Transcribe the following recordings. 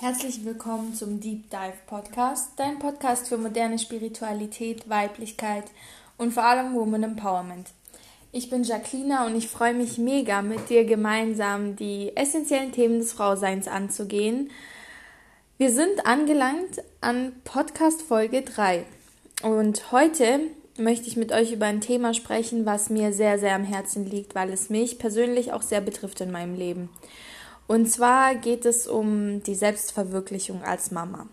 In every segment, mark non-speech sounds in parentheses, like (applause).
Herzlich willkommen zum Deep Dive Podcast, dein Podcast für moderne Spiritualität, Weiblichkeit und vor allem Woman Empowerment. Ich bin Jacqueline und ich freue mich mega, mit dir gemeinsam die essentiellen Themen des Frauseins anzugehen. Wir sind angelangt an Podcast Folge 3 und heute möchte ich mit euch über ein Thema sprechen, was mir sehr, sehr am Herzen liegt, weil es mich persönlich auch sehr betrifft in meinem Leben. Und zwar geht es um die Selbstverwirklichung als Mama.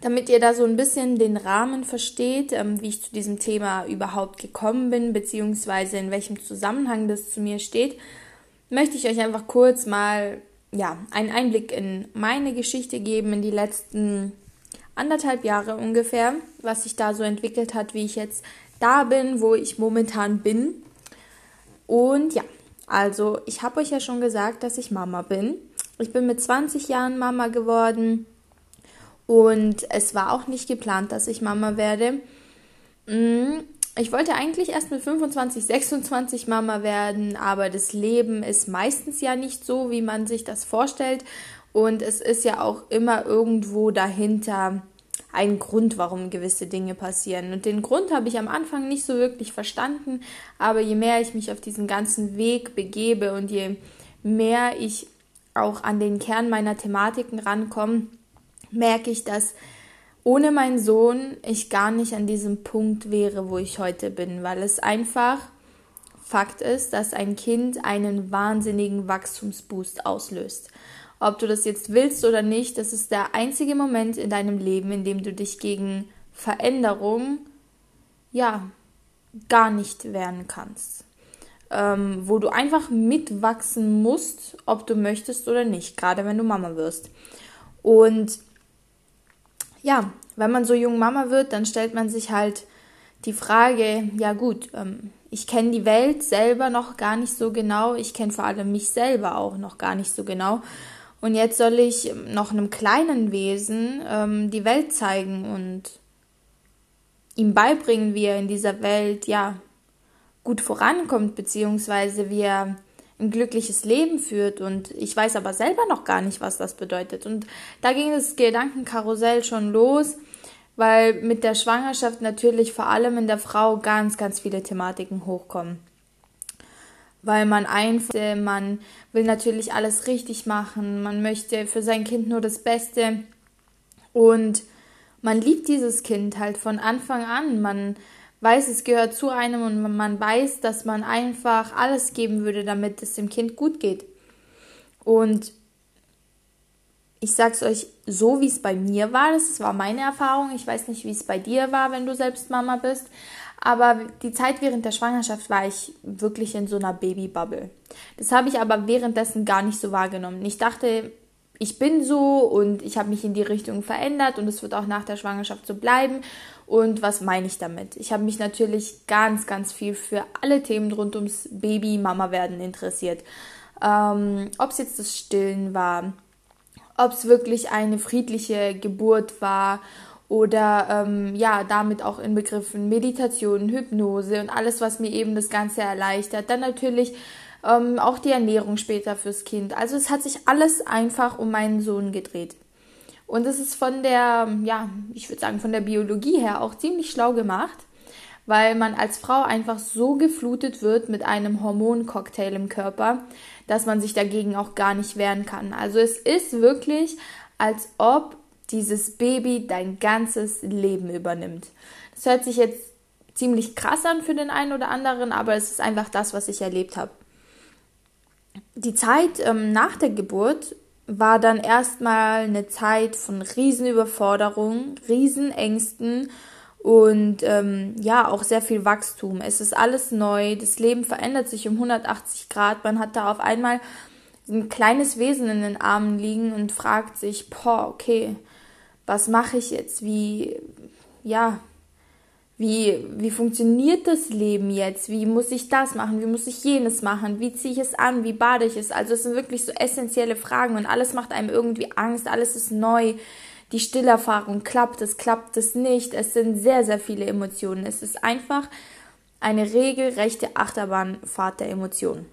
Damit ihr da so ein bisschen den Rahmen versteht, ähm, wie ich zu diesem Thema überhaupt gekommen bin, beziehungsweise in welchem Zusammenhang das zu mir steht, möchte ich euch einfach kurz mal ja, einen Einblick in meine Geschichte geben, in die letzten anderthalb Jahre ungefähr, was sich da so entwickelt hat, wie ich jetzt da bin, wo ich momentan bin. Und ja, also, ich habe euch ja schon gesagt, dass ich Mama bin. Ich bin mit 20 Jahren Mama geworden und es war auch nicht geplant, dass ich Mama werde. Mm, ich wollte eigentlich erst mit 25, 26 Mama werden, aber das Leben ist meistens ja nicht so, wie man sich das vorstellt. Und es ist ja auch immer irgendwo dahinter einen Grund, warum gewisse Dinge passieren. Und den Grund habe ich am Anfang nicht so wirklich verstanden, aber je mehr ich mich auf diesen ganzen Weg begebe und je mehr ich auch an den Kern meiner Thematiken rankomme, merke ich, dass ohne meinen Sohn ich gar nicht an diesem Punkt wäre, wo ich heute bin, weil es einfach Fakt ist, dass ein Kind einen wahnsinnigen Wachstumsboost auslöst ob du das jetzt willst oder nicht, das ist der einzige Moment in deinem Leben, in dem du dich gegen Veränderung, ja, gar nicht wehren kannst. Ähm, wo du einfach mitwachsen musst, ob du möchtest oder nicht, gerade wenn du Mama wirst. Und ja, wenn man so jung Mama wird, dann stellt man sich halt die Frage, ja gut, ähm, ich kenne die Welt selber noch gar nicht so genau, ich kenne vor allem mich selber auch noch gar nicht so genau. Und jetzt soll ich noch einem kleinen Wesen ähm, die Welt zeigen und ihm beibringen, wie er in dieser Welt ja gut vorankommt, beziehungsweise wie er ein glückliches Leben führt. Und ich weiß aber selber noch gar nicht, was das bedeutet. Und da ging das Gedankenkarussell schon los, weil mit der Schwangerschaft natürlich vor allem in der Frau ganz, ganz viele Thematiken hochkommen weil man einfach, man will natürlich alles richtig machen, man möchte für sein Kind nur das Beste und man liebt dieses Kind halt von Anfang an. Man weiß, es gehört zu einem und man weiß, dass man einfach alles geben würde, damit es dem Kind gut geht. Und ich sag's euch so, wie es bei mir war. Das war meine Erfahrung. Ich weiß nicht, wie es bei dir war, wenn du selbst Mama bist. Aber die Zeit während der Schwangerschaft war ich wirklich in so einer Babybubble. Das habe ich aber währenddessen gar nicht so wahrgenommen. Ich dachte, ich bin so und ich habe mich in die Richtung verändert und es wird auch nach der Schwangerschaft so bleiben. Und was meine ich damit? Ich habe mich natürlich ganz, ganz viel für alle Themen rund ums Baby-Mama-Werden interessiert. Ähm, ob es jetzt das Stillen war, ob es wirklich eine friedliche Geburt war oder ähm, ja, damit auch in Begriffen Meditation, Hypnose und alles, was mir eben das Ganze erleichtert. Dann natürlich ähm, auch die Ernährung später fürs Kind. Also es hat sich alles einfach um meinen Sohn gedreht. Und es ist von der, ja, ich würde sagen, von der Biologie her auch ziemlich schlau gemacht, weil man als Frau einfach so geflutet wird mit einem Hormoncocktail im Körper, dass man sich dagegen auch gar nicht wehren kann. Also es ist wirklich, als ob dieses Baby dein ganzes Leben übernimmt. Das hört sich jetzt ziemlich krass an für den einen oder anderen, aber es ist einfach das, was ich erlebt habe. Die Zeit ähm, nach der Geburt war dann erstmal eine Zeit von Riesenüberforderung, Riesenängsten und ähm, ja, auch sehr viel Wachstum. Es ist alles neu, das Leben verändert sich um 180 Grad. Man hat da auf einmal ein kleines Wesen in den Armen liegen und fragt sich, boah, okay, was mache ich jetzt? Wie, ja, wie, wie funktioniert das Leben jetzt? Wie muss ich das machen? Wie muss ich jenes machen? Wie ziehe ich es an? Wie bade ich es? Also es sind wirklich so essentielle Fragen und alles macht einem irgendwie Angst, alles ist neu. Die Stillerfahrung klappt es, klappt es nicht. Es sind sehr, sehr viele Emotionen. Es ist einfach eine regelrechte Achterbahnfahrt der Emotionen.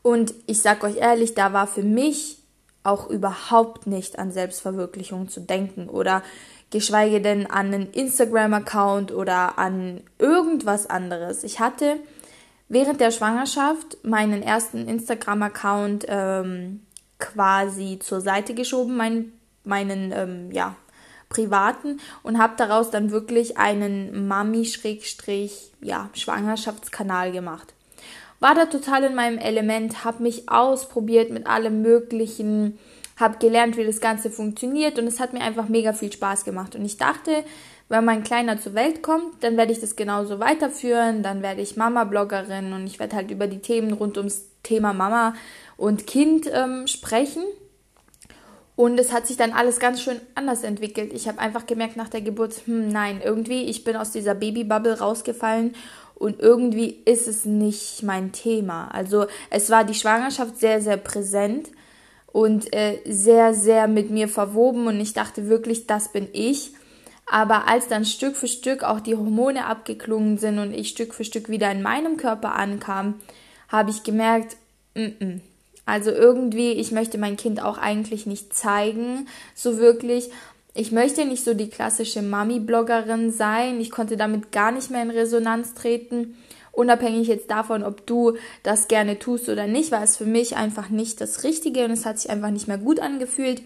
Und ich sag euch ehrlich, da war für mich auch überhaupt nicht an Selbstverwirklichung zu denken oder geschweige denn an einen Instagram-Account oder an irgendwas anderes. Ich hatte während der Schwangerschaft meinen ersten Instagram-Account ähm, quasi zur Seite geschoben, meinen, meinen ähm, ja, privaten und habe daraus dann wirklich einen Mami-Schwangerschaftskanal gemacht. War da total in meinem Element, habe mich ausprobiert mit allem Möglichen, habe gelernt, wie das Ganze funktioniert und es hat mir einfach mega viel Spaß gemacht. Und ich dachte, wenn mein Kleiner zur Welt kommt, dann werde ich das genauso weiterführen, dann werde ich Mama-Bloggerin und ich werde halt über die Themen rund ums Thema Mama und Kind ähm, sprechen. Und es hat sich dann alles ganz schön anders entwickelt. Ich habe einfach gemerkt nach der Geburt, hm, nein, irgendwie, ich bin aus dieser Babybubble rausgefallen und irgendwie ist es nicht mein Thema. Also es war die Schwangerschaft sehr, sehr präsent und äh, sehr, sehr mit mir verwoben und ich dachte wirklich, das bin ich. Aber als dann Stück für Stück auch die Hormone abgeklungen sind und ich Stück für Stück wieder in meinem Körper ankam, habe ich gemerkt, mm -mm. also irgendwie, ich möchte mein Kind auch eigentlich nicht zeigen, so wirklich. Ich möchte nicht so die klassische Mami-Bloggerin sein. Ich konnte damit gar nicht mehr in Resonanz treten. Unabhängig jetzt davon, ob du das gerne tust oder nicht, war es für mich einfach nicht das Richtige und es hat sich einfach nicht mehr gut angefühlt.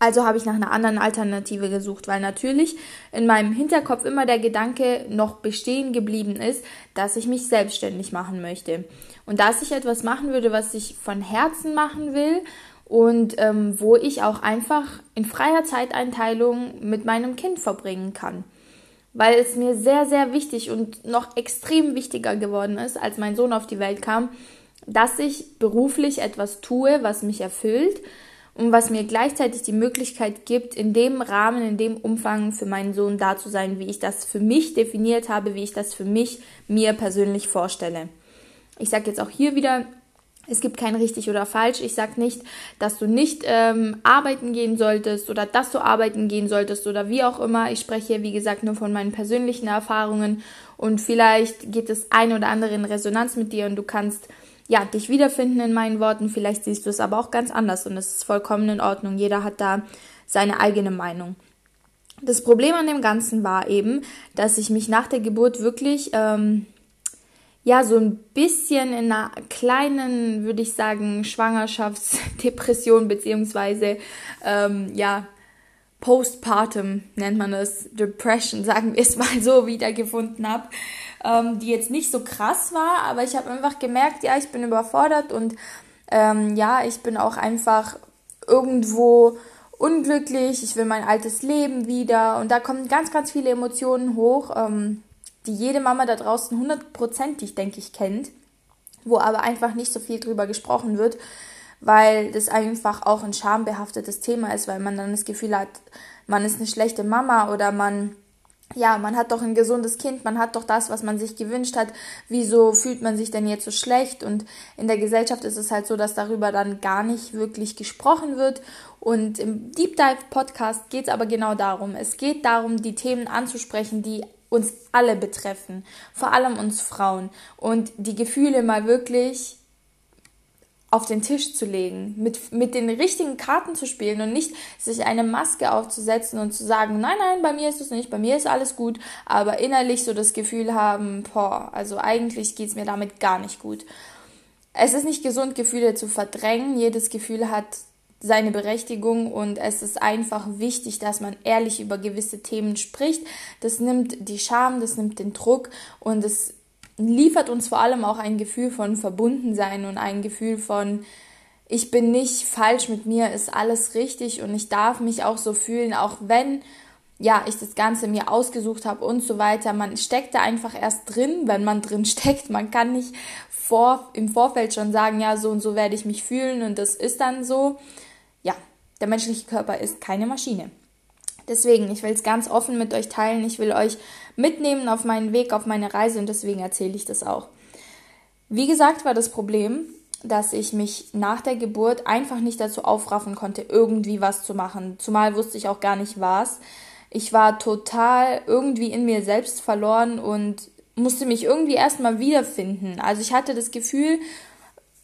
Also habe ich nach einer anderen Alternative gesucht, weil natürlich in meinem Hinterkopf immer der Gedanke noch bestehen geblieben ist, dass ich mich selbstständig machen möchte. Und dass ich etwas machen würde, was ich von Herzen machen will und ähm, wo ich auch einfach in freier Zeiteinteilung mit meinem Kind verbringen kann weil es mir sehr, sehr wichtig und noch extrem wichtiger geworden ist, als mein Sohn auf die Welt kam, dass ich beruflich etwas tue, was mich erfüllt und was mir gleichzeitig die Möglichkeit gibt, in dem Rahmen, in dem Umfang für meinen Sohn da zu sein, wie ich das für mich definiert habe, wie ich das für mich mir persönlich vorstelle. Ich sage jetzt auch hier wieder, es gibt kein richtig oder falsch. Ich sage nicht, dass du nicht ähm, arbeiten gehen solltest oder dass du arbeiten gehen solltest oder wie auch immer. Ich spreche, wie gesagt, nur von meinen persönlichen Erfahrungen und vielleicht geht das ein oder andere in Resonanz mit dir und du kannst ja dich wiederfinden in meinen Worten. Vielleicht siehst du es aber auch ganz anders und es ist vollkommen in Ordnung. Jeder hat da seine eigene Meinung. Das Problem an dem Ganzen war eben, dass ich mich nach der Geburt wirklich ähm, ja so ein bisschen in einer kleinen, würde ich sagen, Schwangerschaftsdepression beziehungsweise ähm, ja Postpartum nennt man das Depression, sagen wir es mal so, wiedergefunden habe, ähm, die jetzt nicht so krass war, aber ich habe einfach gemerkt, ja, ich bin überfordert und ähm, ja, ich bin auch einfach irgendwo unglücklich, ich will mein altes Leben wieder und da kommen ganz, ganz viele Emotionen hoch. Ähm, die jede Mama da draußen hundertprozentig, denke ich, kennt, wo aber einfach nicht so viel drüber gesprochen wird, weil das einfach auch ein schambehaftetes Thema ist, weil man dann das Gefühl hat, man ist eine schlechte Mama oder man ja, man hat doch ein gesundes Kind, man hat doch das, was man sich gewünscht hat. Wieso fühlt man sich denn jetzt so schlecht? Und in der Gesellschaft ist es halt so, dass darüber dann gar nicht wirklich gesprochen wird. Und im Deep Dive Podcast geht es aber genau darum. Es geht darum, die Themen anzusprechen, die uns alle betreffen, vor allem uns Frauen. Und die Gefühle mal wirklich auf den Tisch zu legen, mit, mit den richtigen Karten zu spielen und nicht sich eine Maske aufzusetzen und zu sagen, nein, nein, bei mir ist es nicht, bei mir ist alles gut, aber innerlich so das Gefühl haben, boah, also eigentlich geht es mir damit gar nicht gut. Es ist nicht gesund, Gefühle zu verdrängen. Jedes Gefühl hat seine Berechtigung und es ist einfach wichtig, dass man ehrlich über gewisse Themen spricht. Das nimmt die Scham, das nimmt den Druck und es liefert uns vor allem auch ein Gefühl von Verbundensein und ein Gefühl von ich bin nicht falsch mit mir, ist alles richtig und ich darf mich auch so fühlen, auch wenn ja, ich das Ganze mir ausgesucht habe und so weiter. Man steckt da einfach erst drin, wenn man drin (laughs) steckt. Man kann nicht vor, im Vorfeld schon sagen, ja, so und so werde ich mich fühlen und das ist dann so der menschliche Körper ist keine Maschine. Deswegen, ich will es ganz offen mit euch teilen. Ich will euch mitnehmen auf meinen Weg, auf meine Reise und deswegen erzähle ich das auch. Wie gesagt, war das Problem, dass ich mich nach der Geburt einfach nicht dazu aufraffen konnte, irgendwie was zu machen. Zumal wusste ich auch gar nicht was. Ich war total irgendwie in mir selbst verloren und musste mich irgendwie erstmal wiederfinden. Also ich hatte das Gefühl,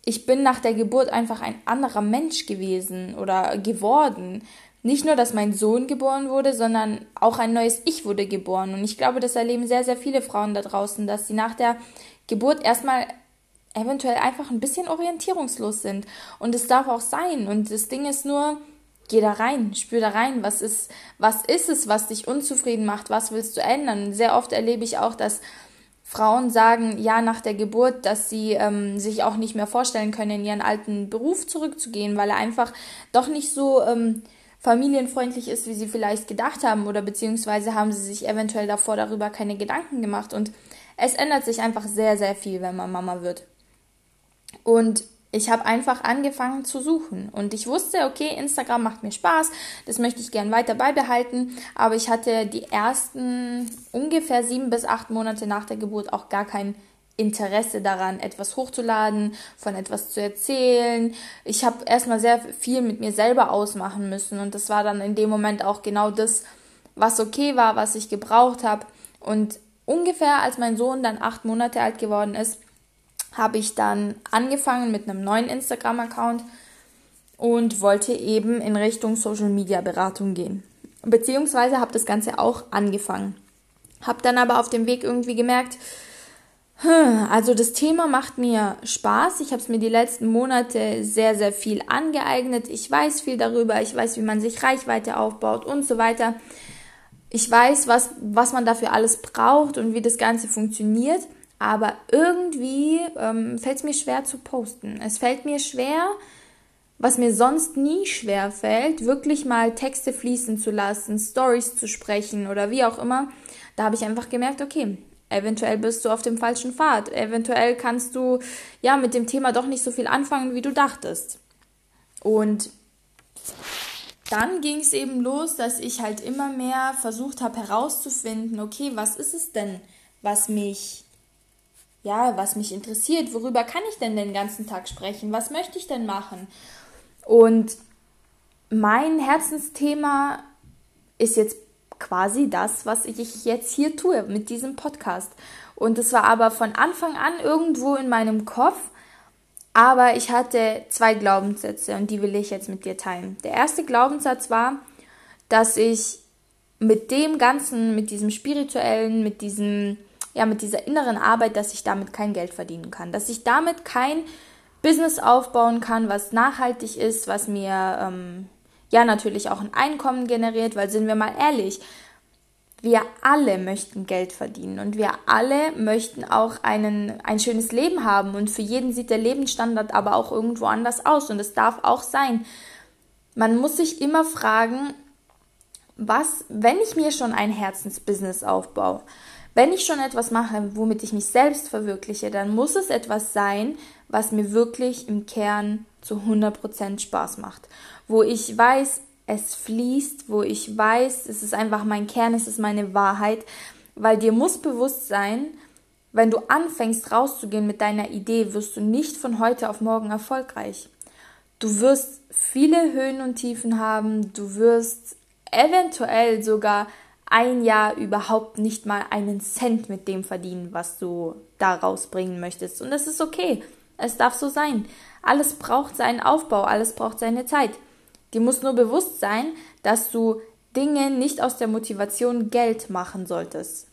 ich bin nach der Geburt einfach ein anderer Mensch gewesen oder geworden. Nicht nur, dass mein Sohn geboren wurde, sondern auch ein neues Ich wurde geboren. Und ich glaube, das erleben sehr, sehr viele Frauen da draußen, dass sie nach der Geburt erstmal eventuell einfach ein bisschen orientierungslos sind. Und es darf auch sein. Und das Ding ist nur, geh da rein, spür da rein, was ist, was ist es, was dich unzufrieden macht, was willst du ändern? Sehr oft erlebe ich auch, dass Frauen sagen, ja, nach der Geburt, dass sie ähm, sich auch nicht mehr vorstellen können, in ihren alten Beruf zurückzugehen, weil er einfach doch nicht so ähm, familienfreundlich ist, wie sie vielleicht gedacht haben, oder beziehungsweise haben sie sich eventuell davor darüber keine Gedanken gemacht. Und es ändert sich einfach sehr, sehr viel, wenn man Mama wird. Und ich habe einfach angefangen zu suchen und ich wusste, okay, Instagram macht mir Spaß, das möchte ich gern weiter beibehalten, aber ich hatte die ersten ungefähr sieben bis acht Monate nach der Geburt auch gar kein Interesse daran, etwas hochzuladen, von etwas zu erzählen. Ich habe erstmal sehr viel mit mir selber ausmachen müssen und das war dann in dem Moment auch genau das, was okay war, was ich gebraucht habe. Und ungefähr als mein Sohn dann acht Monate alt geworden ist, habe ich dann angefangen mit einem neuen Instagram-Account und wollte eben in Richtung Social Media Beratung gehen. Beziehungsweise habe das Ganze auch angefangen. Habe dann aber auf dem Weg irgendwie gemerkt, hm, also das Thema macht mir Spaß. Ich habe es mir die letzten Monate sehr, sehr viel angeeignet. Ich weiß viel darüber. Ich weiß, wie man sich Reichweite aufbaut und so weiter. Ich weiß, was, was man dafür alles braucht und wie das Ganze funktioniert aber irgendwie ähm, fällt es mir schwer zu posten. Es fällt mir schwer, was mir sonst nie schwer fällt, wirklich mal Texte fließen zu lassen, Stories zu sprechen oder wie auch immer. Da habe ich einfach gemerkt, okay, eventuell bist du auf dem falschen Pfad. Eventuell kannst du ja mit dem Thema doch nicht so viel anfangen, wie du dachtest. Und dann ging es eben los, dass ich halt immer mehr versucht habe herauszufinden, okay, was ist es denn, was mich ja, was mich interessiert, worüber kann ich denn den ganzen Tag sprechen, was möchte ich denn machen? Und mein Herzensthema ist jetzt quasi das, was ich jetzt hier tue mit diesem Podcast. Und es war aber von Anfang an irgendwo in meinem Kopf, aber ich hatte zwei Glaubenssätze und die will ich jetzt mit dir teilen. Der erste Glaubenssatz war, dass ich mit dem Ganzen, mit diesem spirituellen, mit diesem ja, mit dieser inneren Arbeit, dass ich damit kein Geld verdienen kann, dass ich damit kein Business aufbauen kann, was nachhaltig ist, was mir ähm, ja natürlich auch ein Einkommen generiert, weil sind wir mal ehrlich, wir alle möchten Geld verdienen und wir alle möchten auch einen, ein schönes Leben haben und für jeden sieht der Lebensstandard aber auch irgendwo anders aus und es darf auch sein. Man muss sich immer fragen, was, wenn ich mir schon ein Herzensbusiness aufbaue, wenn ich schon etwas mache, womit ich mich selbst verwirkliche, dann muss es etwas sein, was mir wirklich im Kern zu 100% Spaß macht. Wo ich weiß, es fließt, wo ich weiß, es ist einfach mein Kern, es ist meine Wahrheit, weil dir muss bewusst sein, wenn du anfängst rauszugehen mit deiner Idee, wirst du nicht von heute auf morgen erfolgreich. Du wirst viele Höhen und Tiefen haben, du wirst eventuell sogar ein Jahr überhaupt nicht mal einen Cent mit dem verdienen, was du da rausbringen möchtest. Und das ist okay. Es darf so sein. Alles braucht seinen Aufbau, alles braucht seine Zeit. Dir muss nur bewusst sein, dass du Dinge nicht aus der Motivation Geld machen solltest,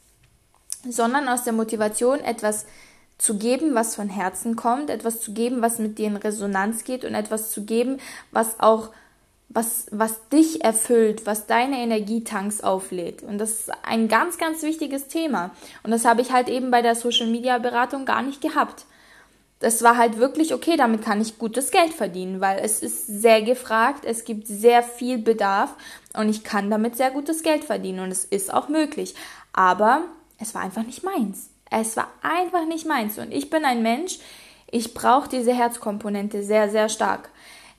sondern aus der Motivation etwas zu geben, was von Herzen kommt, etwas zu geben, was mit dir in Resonanz geht und etwas zu geben, was auch was, was dich erfüllt, was deine Energietanks auflädt. Und das ist ein ganz, ganz wichtiges Thema. Und das habe ich halt eben bei der Social Media Beratung gar nicht gehabt. Das war halt wirklich, okay, damit kann ich gutes Geld verdienen, weil es ist sehr gefragt, es gibt sehr viel Bedarf und ich kann damit sehr gutes Geld verdienen und es ist auch möglich. Aber es war einfach nicht meins. Es war einfach nicht meins. Und ich bin ein Mensch, ich brauche diese Herzkomponente sehr, sehr stark.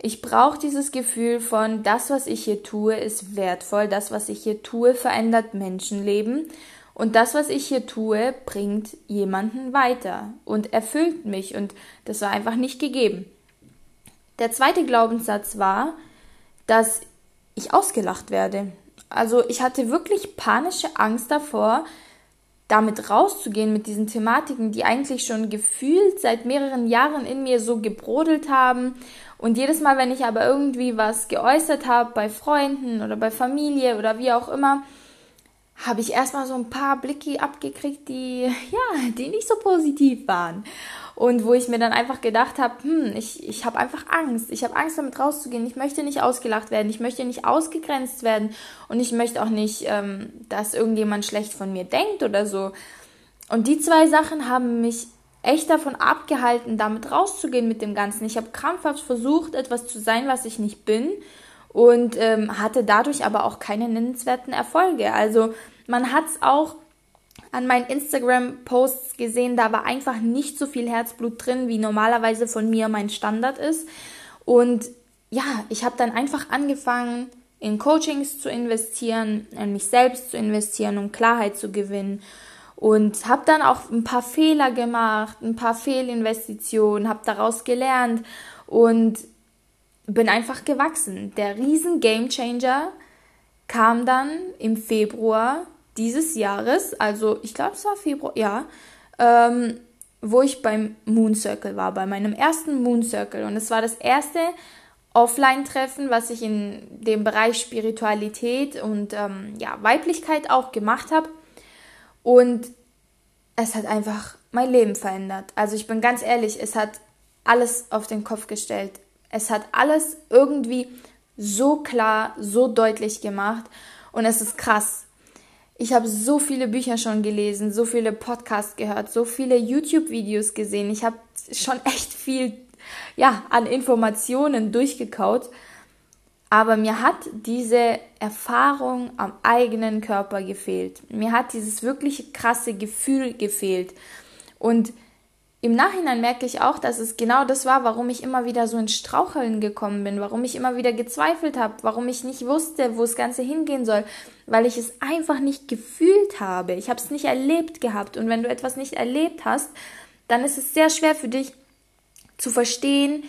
Ich brauche dieses Gefühl von, das, was ich hier tue, ist wertvoll, das, was ich hier tue, verändert Menschenleben und das, was ich hier tue, bringt jemanden weiter und erfüllt mich und das war einfach nicht gegeben. Der zweite Glaubenssatz war, dass ich ausgelacht werde. Also ich hatte wirklich panische Angst davor, damit rauszugehen, mit diesen Thematiken, die eigentlich schon gefühlt seit mehreren Jahren in mir so gebrodelt haben. Und jedes Mal, wenn ich aber irgendwie was geäußert habe, bei Freunden oder bei Familie oder wie auch immer, habe ich erstmal so ein paar Blicke abgekriegt, die, (laughs) ja, die nicht so positiv waren. Und wo ich mir dann einfach gedacht habe, hm, ich, ich habe einfach Angst. Ich habe Angst, damit rauszugehen. Ich möchte nicht ausgelacht werden. Ich möchte nicht ausgegrenzt werden. Und ich möchte auch nicht, ähm, dass irgendjemand schlecht von mir denkt oder so. Und die zwei Sachen haben mich echt davon abgehalten, damit rauszugehen mit dem Ganzen. Ich habe krampfhaft versucht, etwas zu sein, was ich nicht bin. Und ähm, hatte dadurch aber auch keine nennenswerten Erfolge. Also man hat es auch an meinen Instagram-Posts gesehen, da war einfach nicht so viel Herzblut drin, wie normalerweise von mir mein Standard ist. Und ja, ich habe dann einfach angefangen, in Coachings zu investieren, in mich selbst zu investieren, um Klarheit zu gewinnen. Und habe dann auch ein paar Fehler gemacht, ein paar Fehlinvestitionen, habe daraus gelernt und bin einfach gewachsen. Der riesen Gamechanger kam dann im Februar dieses Jahres, also ich glaube es war Februar, ja, ähm, wo ich beim Moon Circle war, bei meinem ersten Moon Circle. Und es war das erste Offline-Treffen, was ich in dem Bereich Spiritualität und ähm, ja, Weiblichkeit auch gemacht habe. Und es hat einfach mein Leben verändert. Also ich bin ganz ehrlich, es hat alles auf den Kopf gestellt. Es hat alles irgendwie so klar, so deutlich gemacht. Und es ist krass. Ich habe so viele Bücher schon gelesen, so viele Podcasts gehört, so viele YouTube-Videos gesehen. Ich habe schon echt viel ja, an Informationen durchgekaut. Aber mir hat diese Erfahrung am eigenen Körper gefehlt. Mir hat dieses wirklich krasse Gefühl gefehlt. Und im Nachhinein merke ich auch, dass es genau das war, warum ich immer wieder so ins Straucheln gekommen bin, warum ich immer wieder gezweifelt habe, warum ich nicht wusste, wo das Ganze hingehen soll, weil ich es einfach nicht gefühlt habe. Ich habe es nicht erlebt gehabt. Und wenn du etwas nicht erlebt hast, dann ist es sehr schwer für dich zu verstehen,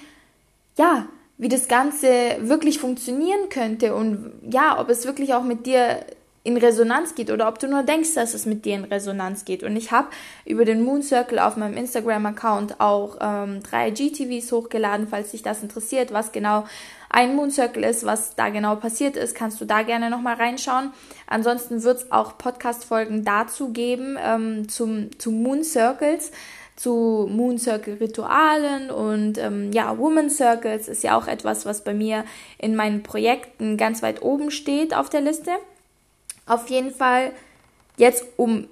ja, wie das Ganze wirklich funktionieren könnte und ja, ob es wirklich auch mit dir in Resonanz geht oder ob du nur denkst, dass es mit dir in Resonanz geht. Und ich habe über den Moon Circle auf meinem Instagram-Account auch ähm, drei GTVs hochgeladen, falls dich das interessiert, was genau ein Moon Circle ist, was da genau passiert ist, kannst du da gerne nochmal reinschauen. Ansonsten wird es auch Podcast-Folgen dazu geben, ähm, zum, zu Moon Circles zu Moon Circle Ritualen und ähm, ja, Woman Circles ist ja auch etwas, was bei mir in meinen Projekten ganz weit oben steht auf der Liste. Auf jeden Fall jetzt, um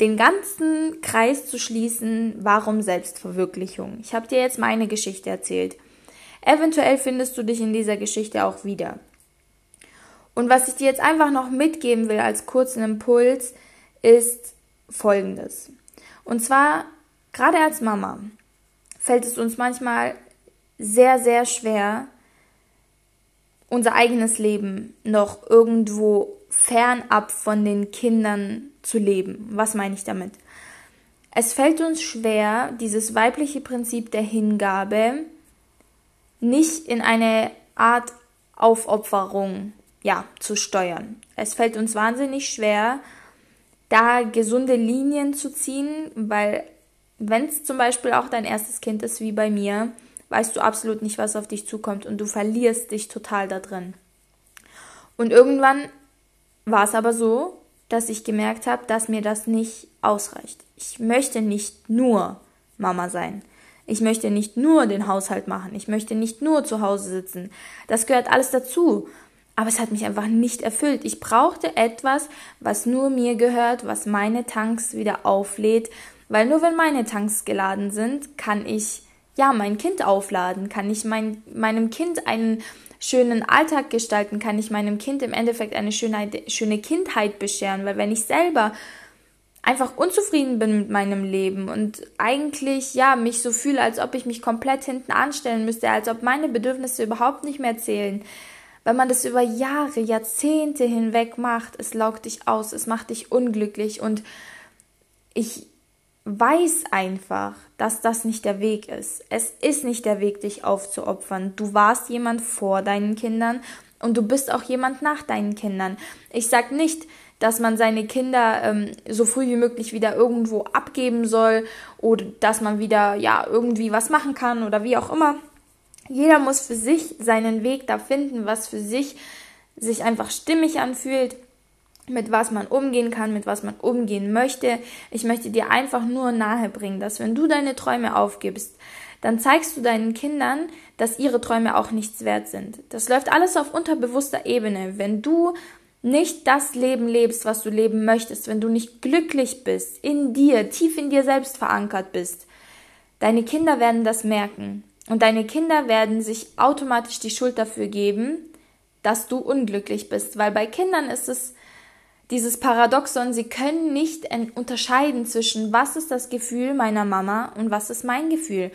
den ganzen Kreis zu schließen, warum Selbstverwirklichung? Ich habe dir jetzt meine Geschichte erzählt. Eventuell findest du dich in dieser Geschichte auch wieder. Und was ich dir jetzt einfach noch mitgeben will als kurzen Impuls, ist folgendes. Und zwar, gerade als Mama, fällt es uns manchmal sehr, sehr schwer, unser eigenes Leben noch irgendwo fernab von den Kindern zu leben. Was meine ich damit? Es fällt uns schwer, dieses weibliche Prinzip der Hingabe nicht in eine Art Aufopferung ja, zu steuern. Es fällt uns wahnsinnig schwer, da gesunde Linien zu ziehen, weil wenn es zum Beispiel auch dein erstes Kind ist wie bei mir, weißt du absolut nicht, was auf dich zukommt und du verlierst dich total da drin. Und irgendwann war es aber so, dass ich gemerkt habe, dass mir das nicht ausreicht. Ich möchte nicht nur Mama sein. Ich möchte nicht nur den Haushalt machen. Ich möchte nicht nur zu Hause sitzen. Das gehört alles dazu. Aber es hat mich einfach nicht erfüllt. Ich brauchte etwas, was nur mir gehört, was meine Tanks wieder auflädt. Weil nur wenn meine Tanks geladen sind, kann ich ja mein Kind aufladen, kann ich mein, meinem Kind einen schönen Alltag gestalten, kann ich meinem Kind im Endeffekt eine schöne, schöne Kindheit bescheren, weil wenn ich selber einfach unzufrieden bin mit meinem Leben und eigentlich ja mich so fühle, als ob ich mich komplett hinten anstellen müsste, als ob meine Bedürfnisse überhaupt nicht mehr zählen. Wenn man das über Jahre, Jahrzehnte hinweg macht, es laugt dich aus, es macht dich unglücklich und ich weiß einfach, dass das nicht der Weg ist. Es ist nicht der Weg, dich aufzuopfern. Du warst jemand vor deinen Kindern und du bist auch jemand nach deinen Kindern. Ich sag nicht, dass man seine Kinder ähm, so früh wie möglich wieder irgendwo abgeben soll oder dass man wieder ja irgendwie was machen kann oder wie auch immer. Jeder muss für sich seinen Weg da finden, was für sich sich einfach stimmig anfühlt, mit was man umgehen kann, mit was man umgehen möchte. Ich möchte dir einfach nur nahebringen, dass wenn du deine Träume aufgibst, dann zeigst du deinen Kindern, dass ihre Träume auch nichts wert sind. Das läuft alles auf unterbewusster Ebene. Wenn du nicht das Leben lebst, was du leben möchtest, wenn du nicht glücklich bist, in dir, tief in dir selbst verankert bist, deine Kinder werden das merken. Und deine Kinder werden sich automatisch die Schuld dafür geben, dass du unglücklich bist. Weil bei Kindern ist es dieses Paradoxon, sie können nicht unterscheiden zwischen was ist das Gefühl meiner Mama und was ist mein Gefühl.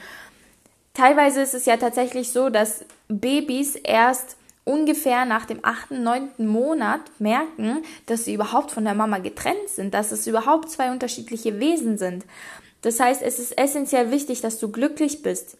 Teilweise ist es ja tatsächlich so, dass Babys erst ungefähr nach dem achten, neunten Monat merken, dass sie überhaupt von der Mama getrennt sind, dass es überhaupt zwei unterschiedliche Wesen sind. Das heißt, es ist essentiell wichtig, dass du glücklich bist.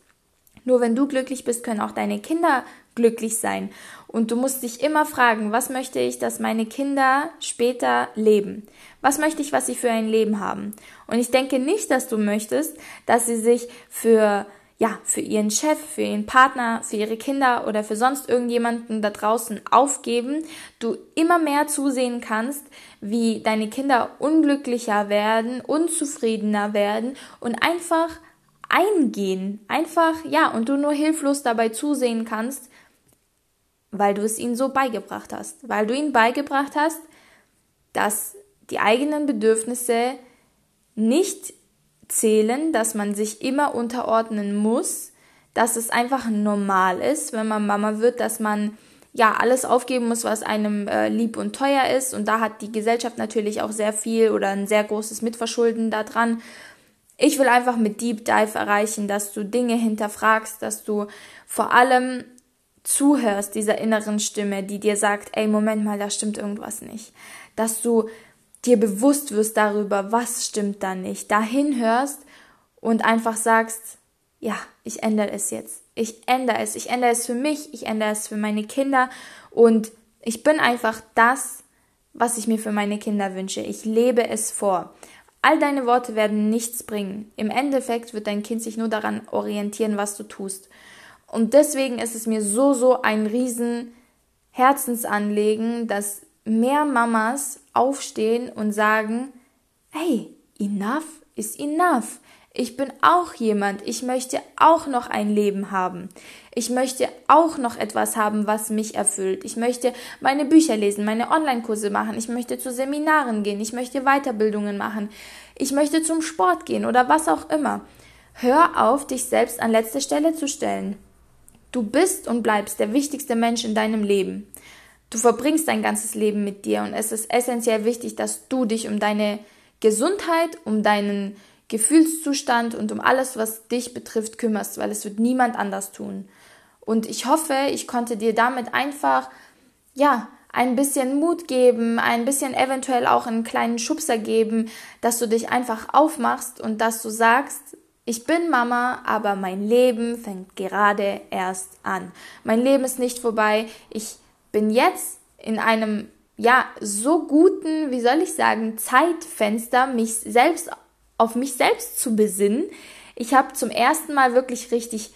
Nur wenn du glücklich bist, können auch deine Kinder glücklich sein. Und du musst dich immer fragen, was möchte ich, dass meine Kinder später leben? Was möchte ich, was sie für ein Leben haben? Und ich denke nicht, dass du möchtest, dass sie sich für ja, für ihren Chef, für ihren Partner, für ihre Kinder oder für sonst irgendjemanden da draußen aufgeben, du immer mehr zusehen kannst, wie deine Kinder unglücklicher werden, unzufriedener werden und einfach eingehen, einfach, ja, und du nur hilflos dabei zusehen kannst, weil du es ihnen so beigebracht hast, weil du ihnen beigebracht hast, dass die eigenen Bedürfnisse nicht zählen, dass man sich immer unterordnen muss, dass es einfach normal ist, wenn man Mama wird, dass man ja alles aufgeben muss, was einem äh, lieb und teuer ist. Und da hat die Gesellschaft natürlich auch sehr viel oder ein sehr großes Mitverschulden daran. Ich will einfach mit Deep Dive erreichen, dass du Dinge hinterfragst, dass du vor allem zuhörst dieser inneren Stimme, die dir sagt, ey, Moment mal, da stimmt irgendwas nicht. Dass du dir bewusst wirst darüber, was stimmt da nicht, dahin hörst und einfach sagst, ja, ich ändere es jetzt. Ich ändere es. Ich ändere es für mich, ich ändere es für meine Kinder und ich bin einfach das, was ich mir für meine Kinder wünsche. Ich lebe es vor. All deine Worte werden nichts bringen. Im Endeffekt wird dein Kind sich nur daran orientieren, was du tust. Und deswegen ist es mir so, so ein riesen Herzensanliegen, dass mehr Mamas aufstehen und sagen, hey, enough is enough. Ich bin auch jemand, ich möchte auch noch ein Leben haben. Ich möchte auch noch etwas haben, was mich erfüllt. Ich möchte meine Bücher lesen, meine Online-Kurse machen, ich möchte zu Seminaren gehen, ich möchte Weiterbildungen machen, ich möchte zum Sport gehen oder was auch immer. Hör auf, dich selbst an letzte Stelle zu stellen. Du bist und bleibst der wichtigste Mensch in deinem Leben. Du verbringst dein ganzes Leben mit dir und es ist essentiell wichtig, dass du dich um deine Gesundheit, um deinen Gefühlszustand und um alles, was dich betrifft, kümmerst, weil es wird niemand anders tun. Und ich hoffe, ich konnte dir damit einfach, ja, ein bisschen Mut geben, ein bisschen eventuell auch einen kleinen Schubser geben, dass du dich einfach aufmachst und dass du sagst, ich bin Mama, aber mein Leben fängt gerade erst an. Mein Leben ist nicht vorbei. Ich bin jetzt in einem ja so guten, wie soll ich sagen, Zeitfenster, mich selbst auf mich selbst zu besinnen. Ich habe zum ersten Mal wirklich richtig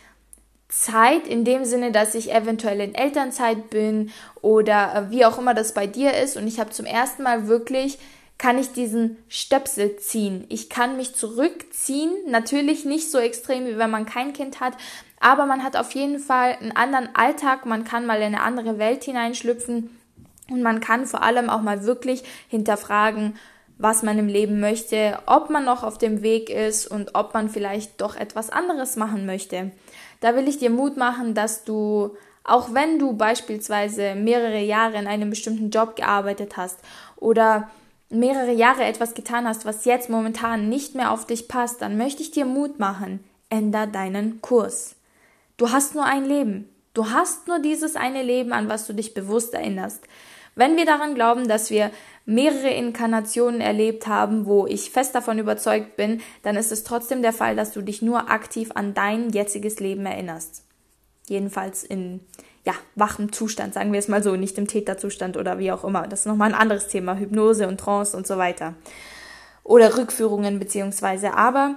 Zeit in dem Sinne, dass ich eventuell in Elternzeit bin oder äh, wie auch immer das bei dir ist und ich habe zum ersten Mal wirklich kann ich diesen Stöpsel ziehen. Ich kann mich zurückziehen, natürlich nicht so extrem wie wenn man kein Kind hat, aber man hat auf jeden Fall einen anderen Alltag, man kann mal in eine andere Welt hineinschlüpfen und man kann vor allem auch mal wirklich hinterfragen, was man im Leben möchte, ob man noch auf dem Weg ist und ob man vielleicht doch etwas anderes machen möchte. Da will ich dir Mut machen, dass du, auch wenn du beispielsweise mehrere Jahre in einem bestimmten Job gearbeitet hast oder mehrere Jahre etwas getan hast, was jetzt momentan nicht mehr auf dich passt, dann möchte ich dir Mut machen, änder deinen Kurs. Du hast nur ein Leben. Du hast nur dieses eine Leben, an was du dich bewusst erinnerst. Wenn wir daran glauben, dass wir mehrere Inkarnationen erlebt haben, wo ich fest davon überzeugt bin, dann ist es trotzdem der Fall, dass du dich nur aktiv an dein jetziges Leben erinnerst. Jedenfalls in ja, wachem Zustand, sagen wir es mal so, nicht im Täterzustand oder wie auch immer. Das ist nochmal ein anderes Thema, Hypnose und Trance und so weiter. Oder Rückführungen beziehungsweise. Aber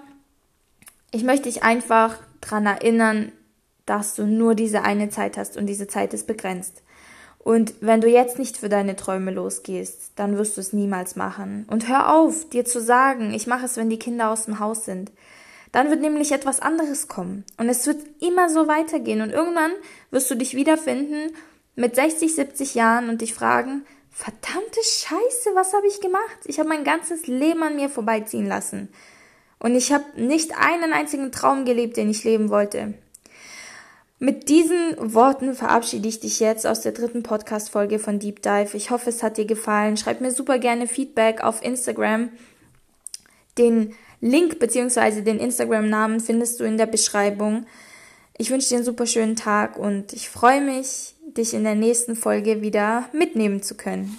ich möchte dich einfach dran erinnern, dass du nur diese eine Zeit hast und diese Zeit ist begrenzt. Und wenn du jetzt nicht für deine Träume losgehst, dann wirst du es niemals machen. Und hör auf, dir zu sagen, ich mache es, wenn die Kinder aus dem Haus sind. Dann wird nämlich etwas anderes kommen. Und es wird immer so weitergehen. Und irgendwann wirst du dich wiederfinden mit 60, 70 Jahren und dich fragen, verdammte Scheiße, was habe ich gemacht? Ich habe mein ganzes Leben an mir vorbeiziehen lassen. Und ich habe nicht einen einzigen Traum gelebt, den ich leben wollte. Mit diesen Worten verabschiede ich dich jetzt aus der dritten Podcast-Folge von Deep Dive. Ich hoffe, es hat dir gefallen. Schreib mir super gerne Feedback auf Instagram. Den Link bzw. den Instagram-Namen findest du in der Beschreibung. Ich wünsche dir einen super schönen Tag und ich freue mich, dich in der nächsten Folge wieder mitnehmen zu können.